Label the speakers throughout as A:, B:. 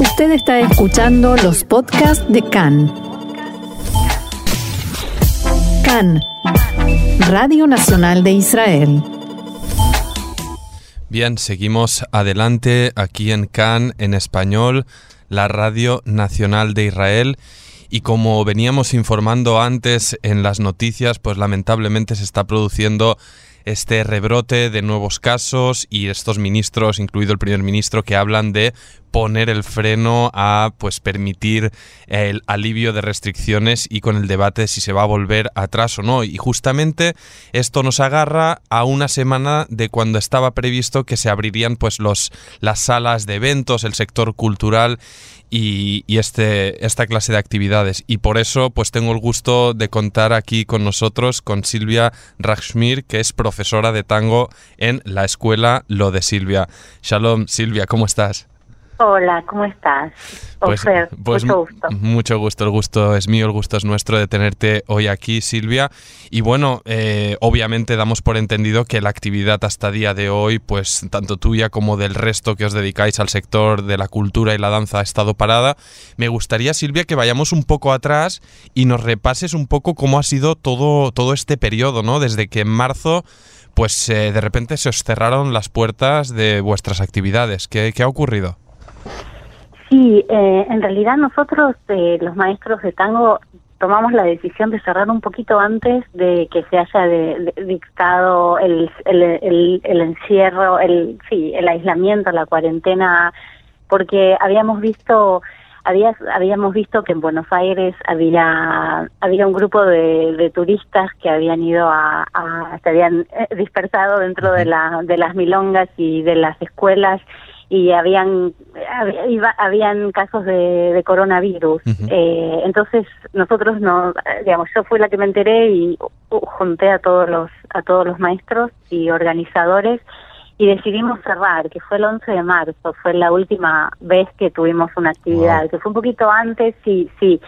A: Usted está escuchando los podcasts de CAN. CAN, Radio Nacional de Israel.
B: Bien, seguimos adelante aquí en CAN en español, la Radio Nacional de Israel. Y como veníamos informando antes en las noticias, pues lamentablemente se está produciendo este rebrote de nuevos casos y estos ministros, incluido el primer ministro, que hablan de poner el freno a pues permitir el alivio de restricciones y con el debate de si se va a volver atrás o no y justamente esto nos agarra a una semana de cuando estaba previsto que se abrirían pues los las salas de eventos el sector cultural y, este, esta clase de actividades. Y por eso pues tengo el gusto de contar aquí con nosotros con Silvia Rachmir, que es profesora de tango en la escuela Lo de Silvia. Shalom, Silvia, ¿cómo estás?
C: Hola, ¿cómo estás?
B: Pues, pues mucho gusto. Mucho gusto, el gusto es mío, el gusto es nuestro de tenerte hoy aquí, Silvia. Y bueno, eh, obviamente damos por entendido que la actividad hasta día de hoy, pues tanto tuya como del resto que os dedicáis al sector de la cultura y la danza ha estado parada. Me gustaría, Silvia, que vayamos un poco atrás y nos repases un poco cómo ha sido todo, todo este periodo, ¿no? Desde que en marzo pues eh, de repente se os cerraron las puertas de vuestras actividades. ¿Qué, qué ha ocurrido?
C: Sí, eh, en realidad nosotros, eh, los maestros de tango, tomamos la decisión de cerrar un poquito antes de que se haya dictado el, el, el, encierro, el, sí, el aislamiento, la cuarentena, porque habíamos visto había, habíamos visto que en Buenos Aires había había un grupo de, de turistas que habían ido a, a, se habían eh, dispersado dentro de la de las milongas y de las escuelas y habían habían casos de, coronavirus. Eh, entonces nosotros no digamos yo fui la que me enteré y junté a todos los a todos los maestros y organizadores y decidimos cerrar que fue el 11 de marzo fue la última vez que tuvimos una actividad que fue un poquito antes sí sí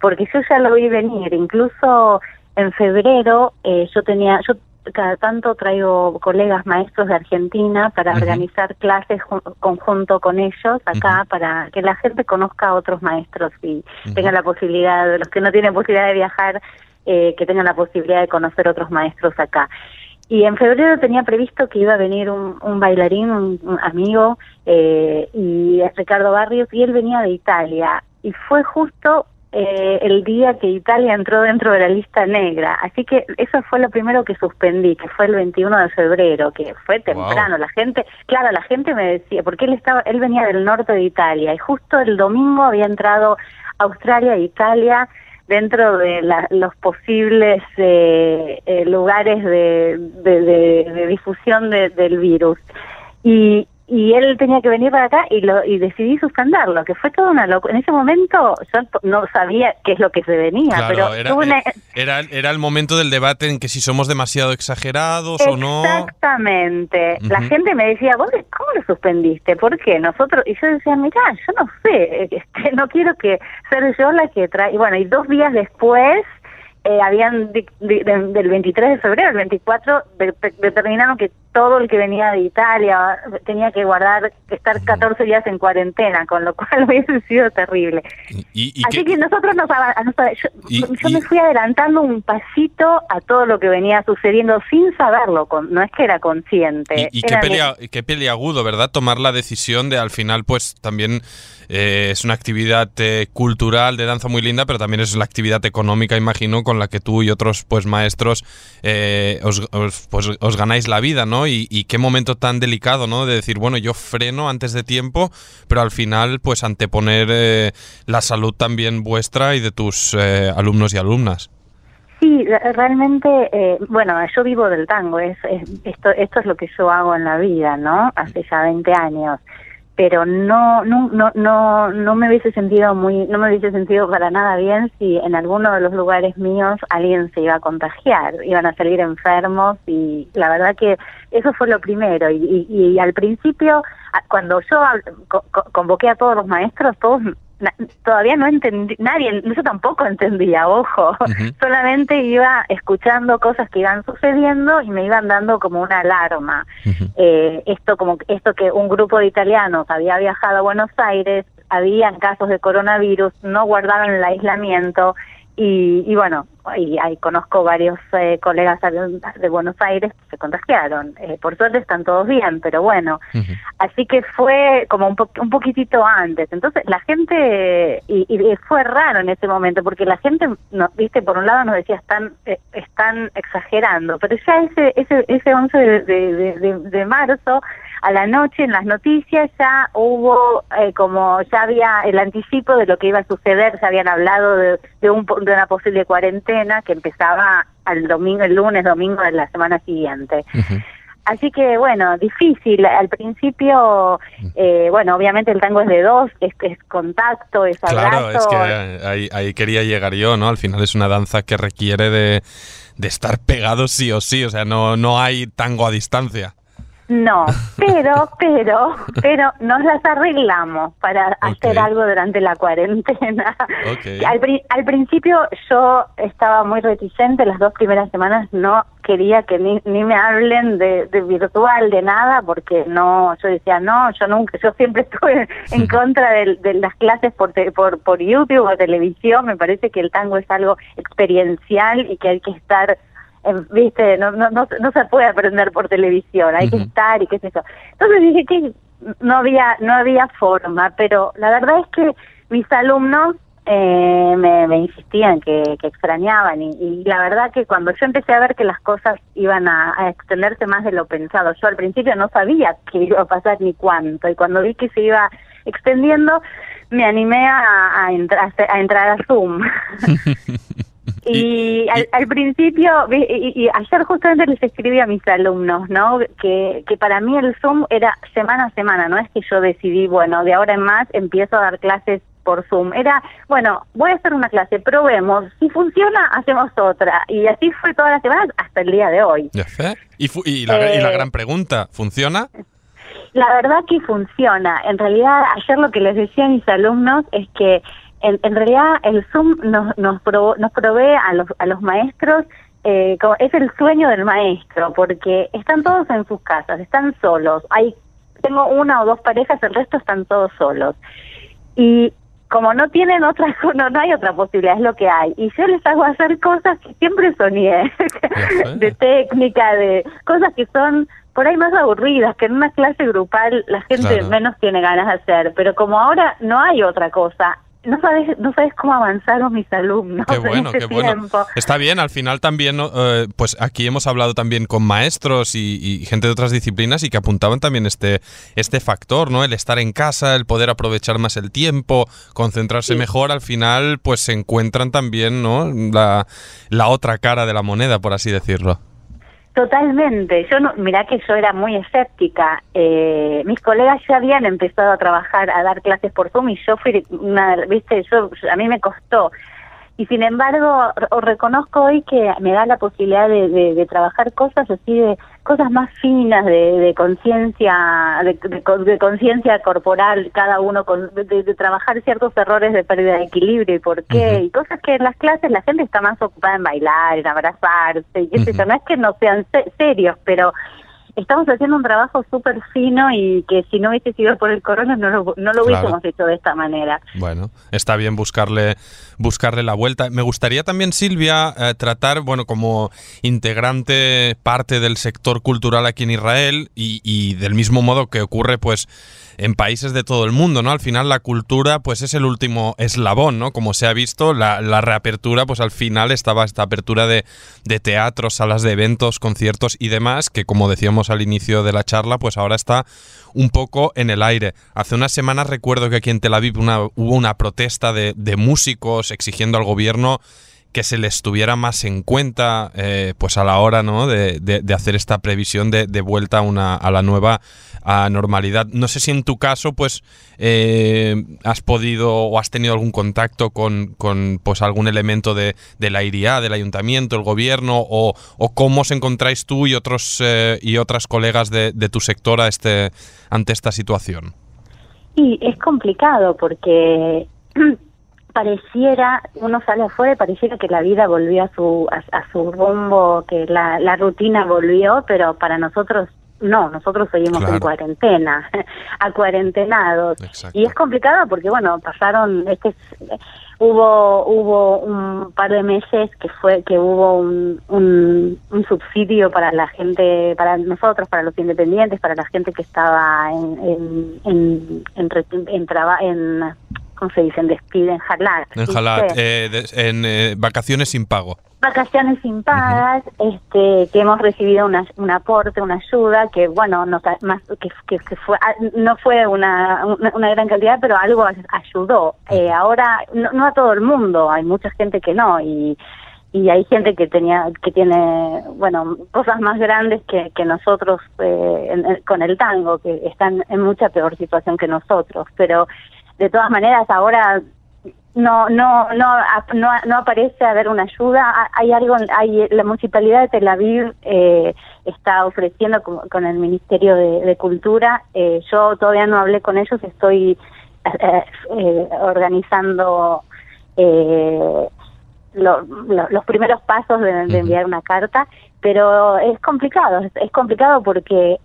C: porque yo ya lo vi venir. Incluso en febrero eh, yo tenía yo cada tanto traigo colegas maestros de Argentina para organizar clases conjunto con ellos acá para que la gente conozca a otros maestros y tenga la posibilidad, los que no tienen posibilidad de viajar, eh, que tengan la posibilidad de conocer otros maestros acá. Y en febrero tenía previsto que iba a venir un, bailarín, un, amigo, eh, y es Ricardo Barrios, y él venía de Italia. Y fue justo eh, el día que Italia entró dentro de la lista negra. Así que eso fue lo primero que suspendí, que fue el 21 de febrero, que fue temprano. La gente, claro, la gente me decía, porque él estaba, él venía del norte de Italia y justo el domingo había entrado Australia e Italia dentro de los posibles eh, eh, lugares de, de, difusión del virus. Y, y él tenía que venir para acá y lo y decidí suspenderlo, que fue toda una locura. En ese momento yo no sabía qué es lo que se venía, pero
B: era, era, era, el momento del debate en que si somos demasiado exagerados o no.
C: Exactamente. La gente me decía, ¿vos cómo lo suspendiste? ¿Por qué? Nosotros y yo decía, mira, yo no sé, este, no quiero que ser yo la que trae. Y bueno, y dos días después eh, habían del 23 de febrero al 24 determinaron que todo el que venía de Italia tenía que guardar, estar 14 días en cuarentena, con lo cual hubiese sido terrible. Así que, nosotros nos, yo, me fui adelantando un pasito a todo lo que venía sucediendo sin saberlo, no es que era consciente.
B: Y, qué, pelea, qué peliagudo, ¿verdad? Tomar la decisión de al final, pues también eh, es una actividad eh, cultural de danza muy linda, pero también es la actividad económica, imagino, con la que tú y otros pues maestros eh, os, pues, os ganáis la vida, ¿no? Y, qué momento tan delicado, ¿no? De decir, bueno, yo freno antes de tiempo, pero al final, pues anteponer la salud también vuestra y de tus alumnos y alumnas.
C: Sí, realmente, bueno, yo vivo del tango, es, esto, esto es lo que yo hago en la vida, ¿no? Hace ya 20 años pero no, no, no, no, no me hubiese sentido muy, no me hubiese sentido para nada bien si en alguno de los lugares míos alguien se iba a contagiar, iban a salir enfermos y la verdad que eso fue lo primero. Y, y, al principio cuando yo convoqué a todos los maestros, todos todavía no entendí, nadie, yo tampoco entendía, ojo, solamente iba escuchando cosas que iban sucediendo y me iban dando como una alarma. eh, esto como esto que un grupo de italianos había viajado a Buenos Aires, habían casos de coronavirus, no guardaron el aislamiento y, y bueno, y ahí conozco varios eh, colegas de Buenos Aires que se contagiaron. Eh, por suerte están todos bien, pero bueno. Así que fue como un, un poquitito antes. Entonces la gente, y, y, fue raro en ese momento, porque la gente, no, viste, por un lado nos decía, están eh, están exagerando, pero ya ese ese, ese 11 de, de, de marzo a la noche en las noticias ya hubo eh, como ya había el anticipo de lo que iba a suceder, se habían hablado de, de, un, de una posible cuarentena que empezaba al domingo, el lunes, domingo de la semana siguiente. Así que bueno, difícil. Al principio, eh, bueno, obviamente el tango es de dos, es, es contacto, es
B: abrazo. Claro, es que ahí, ahí, quería llegar yo, ¿no? Al final es una danza que requiere de, de estar pegados sí o sí, o sea, no, no hay tango a distancia.
C: No, pero, pero, pero nos las arreglamos para hacer algo durante la cuarentena. Al, al, principio yo estaba muy reticente, las dos primeras semanas no quería que ni, ni me hablen de, de, virtual, de nada, porque no, yo decía, no, yo nunca, yo siempre estuve en contra de, de las clases por, por, por YouTube o televisión, me parece que el tango es algo experiencial y que hay que estar viste, no, no, no, no, se puede aprender por televisión, hay que estar y qué sé yo. Entonces dije que no había, no había forma, pero la verdad es que mis alumnos eh, me, me, insistían que, que extrañaban y, y, la verdad que cuando yo empecé a ver que las cosas iban a, a, extenderse más de lo pensado, yo al principio no sabía qué iba a pasar ni cuánto y cuando vi que se iba extendiendo me animé a, a, a entrar a Zoom. Y, al, al, principio, y, y, ayer justamente les escribí a mis alumnos, ¿no? Que, que para mí el Zoom era semana a semana, no es que yo decidí, bueno, de ahora en más empiezo a dar clases por Zoom. Era, bueno, voy a hacer una clase, probemos. Si funciona, hacemos otra. Y así fue toda la semana hasta el día de hoy.
B: Ya ¿Y, y, la, y la eh, gran pregunta, ¿funciona?
C: La verdad que funciona. En realidad, ayer lo que les decía a mis alumnos es que en, en realidad el Zoom nos, nos, nos provee a los, a los maestros, eh, como, es el sueño del maestro, porque están todos en sus casas, están solos. Hay Tengo una o dos parejas, el resto están todos solos. Y como no tienen otra, no, no hay otra posibilidad, es lo que hay. Y yo les hago hacer cosas que siempre soñé, de técnica, de cosas que son por ahí más aburridas, que en una clase grupal la gente menos tiene ganas de hacer, pero como ahora no hay otra cosa, no sabes, no sabes cómo avanzaron mis alumnos.
B: Qué bueno, qué bueno. Está bien, al final también, eh, pues aquí hemos hablado también con maestros y, gente de otras disciplinas y que apuntaban también este, este factor, ¿no? El estar en casa, el poder aprovechar más el tiempo, concentrarse mejor, al final pues se encuentran también, ¿no? La, la otra cara de la moneda, por así decirlo.
C: Totalmente. Yo no, mirá que yo era muy escéptica. Eh, mis colegas ya habían empezado a trabajar, a dar clases por Zoom y yo fui una, viste, yo a mí me costó y sin embargo reconozco hoy que me da la posibilidad de, de, de trabajar cosas así de cosas más finas de, de conciencia de, de conciencia corporal cada uno con, de, trabajar ciertos errores de pérdida de equilibrio y por qué y cosas que en las clases la gente está más ocupada en bailar en abrazarse y eso no es que no sean serios pero estamos haciendo un trabajo súper fino y que si no hubiese sido por el corona no lo, no lo hubiésemos hecho de esta manera.
B: Bueno, está bien buscarle, buscarle la vuelta. Me gustaría también, Silvia, eh, tratar, bueno, como integrante parte del sector cultural aquí en Israel y, y del mismo modo que ocurre, pues, en países de todo el mundo, ¿no? Al final la cultura pues es el último eslabón, ¿no? Como se ha visto, la, la reapertura pues al final estaba esta apertura de, de teatros, salas de eventos, conciertos y demás, que como decíamos al inicio de la charla, pues ahora está un poco en el aire. Hace unas semanas recuerdo que aquí en Tel Aviv hubo una protesta de, de músicos exigiendo al gobierno que se les tuviera más en cuenta eh, pues a la hora ¿no? de, de, hacer esta previsión de, de vuelta a, una, a la nueva a normalidad. No sé si en tu caso pues eh, has podido o has tenido algún contacto con, con pues algún elemento de, de la IRIA, del ayuntamiento, el gobierno o, o cómo os encontráis tú y otros eh, y otras colegas de, de tu sector a este, ante esta situación.
C: Sí, es complicado porque pareciera, uno sale afuera y pareciera que la vida volvió a su, a, a su rumbo, que la, la rutina volvió, pero para nosotros no, nosotros seguimos en cuarentena, a cuarentenados. Y es complicado porque, bueno, pasaron, este hubo hubo un par de meses que fue que hubo un, un, subsidio para la gente, para nosotros, para los independientes, para la gente que estaba en en en, en, en, en ¿cómo se dice? En despide, en jalar.
B: En jalar, eh, en eh, vacaciones sin pago
C: vacaciones sin pagas, este, que hemos recibido una, un aporte, una ayuda, que bueno, no, más, que, que, fue, ah, no fue una, una, gran cantidad, pero algo ayudó. Eh, ahora, no, a todo el mundo, hay mucha gente que no, y, y hay gente que tenía que tiene bueno cosas más grandes que, que nosotros eh, con el tango que están en mucha peor situación que nosotros pero de todas maneras ahora no no no no, no aparece haber una ayuda. Hay algo hay la municipalidad de Tel Aviv eh, está ofreciendo con, el Ministerio de, Cultura. Eh, yo todavía no hablé con ellos estoy eh, eh organizando eh, los primeros pasos de, enviar una carta pero es complicado es, es complicado porque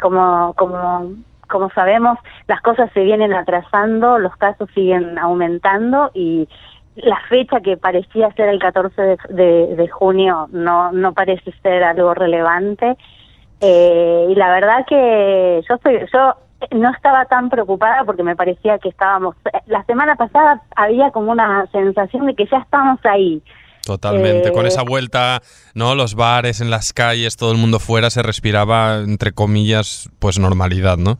C: como como como sabemos, las cosas se vienen atrasando, los casos siguen aumentando y la fecha que parecía ser el 14 de, junio no, no parece ser algo relevante. Eh, y la verdad que yo soy, yo no estaba tan preocupada porque me parecía que estábamos, la semana pasada había como una sensación de que ya estamos ahí.
B: Totalmente, con esa eh, vuelta, ¿no? Los bares en las calles, todo el mundo fuera, se respiraba, entre comillas, pues normalidad, ¿no?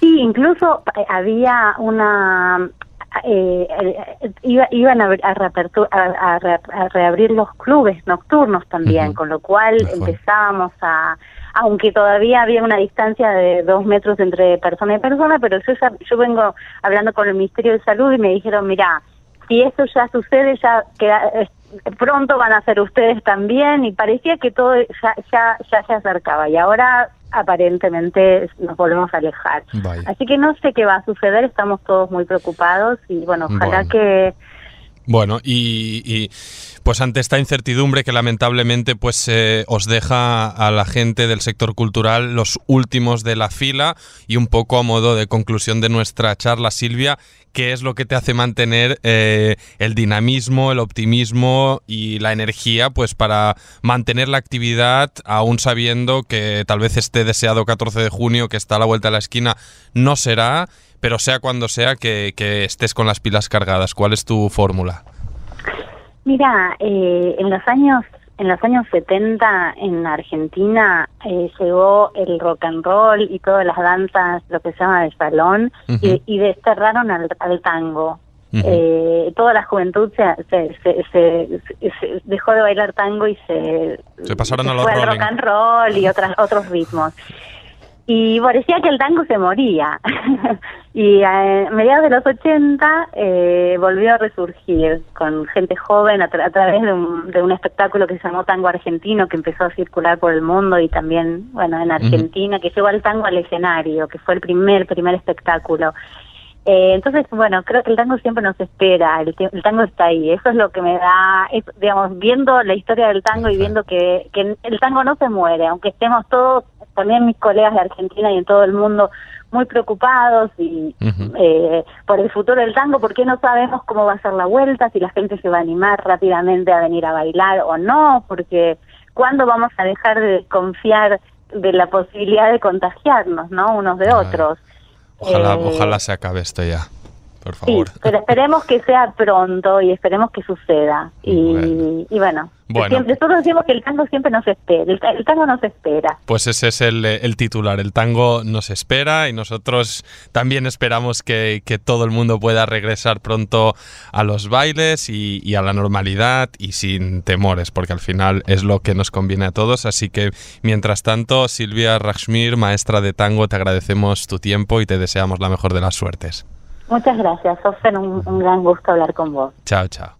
C: Sí, incluso eh, había una eh, eh, iban a, a, a, reabrir los clubes nocturnos también, con lo cual empezábamos a, aunque todavía había una distancia de dos metros entre persona y persona, pero yo, yo vengo hablando con el Ministerio de Salud y me dijeron, mira, si esto ya sucede, ya queda, pronto van a ser ustedes también, y parecía que todo ya, ya, ya se acercaba, y ahora aparentemente nos volvemos a alejar. Así que no sé qué va a suceder, estamos todos muy preocupados y bueno, ojalá que...
B: Bueno, y, pues ante esta incertidumbre que lamentablemente pues eh, os deja a la gente del sector cultural los últimos de la fila y un poco a modo de conclusión de nuestra charla, Silvia, qué es lo que te hace mantener eh, el dinamismo, el optimismo y la energía pues para mantener la actividad aún sabiendo que tal vez este deseado 14 de junio que está a la vuelta de la esquina no será, pero sea cuando sea que, estés con las pilas cargadas. ¿Cuál es tu fórmula?
C: Mira, eh, en los años en los años 70 en Argentina eh, llegó el rock and roll y todas las danzas, lo que se llama de salón, y, desterraron al, tango. eh, toda la juventud se, se, se, dejó de bailar tango y se,
B: se pasaron a los
C: rock and roll y otras, otros ritmos y parecía que el tango se moría. y a mediados de los 80 eh, volvió a resurgir con gente joven a, través de un, de un, espectáculo que se llamó Tango Argentino, que empezó a circular por el mundo y también, bueno, en Argentina, que llevó al tango al escenario, que fue el primer, primer espectáculo. Eh, entonces, bueno, creo que el tango siempre nos espera, el, el, tango está ahí, eso es lo que me da, es, digamos, viendo la historia del tango y viendo que, que el tango no se muere, aunque estemos todos también mis colegas de Argentina y en todo el mundo muy preocupados y eh, por el futuro del tango, porque no sabemos cómo va a ser la vuelta, si la gente se va a animar rápidamente a venir a bailar o no, porque cuándo vamos a dejar de confiar de la posibilidad de contagiarnos, ¿no? Unos de otros.
B: Ojalá, eh, ojalá se acabe esto ya por favor.
C: Sí, pero esperemos que sea pronto y esperemos que suceda. Y bueno, bueno, nosotros decimos que el tango siempre nos espera, el, tango nos espera.
B: Pues ese es el, titular, el tango nos espera y nosotros también esperamos que, todo el mundo pueda regresar pronto a los bailes y, a la normalidad y sin temores, porque al final es lo que nos conviene a todos. Así que, mientras tanto, Silvia Rashmir, maestra de tango, te agradecemos tu tiempo y te deseamos la mejor de las suertes.
C: Muchas gracias, Ofen, un, un gran gusto hablar con vos.
B: Chao, chao.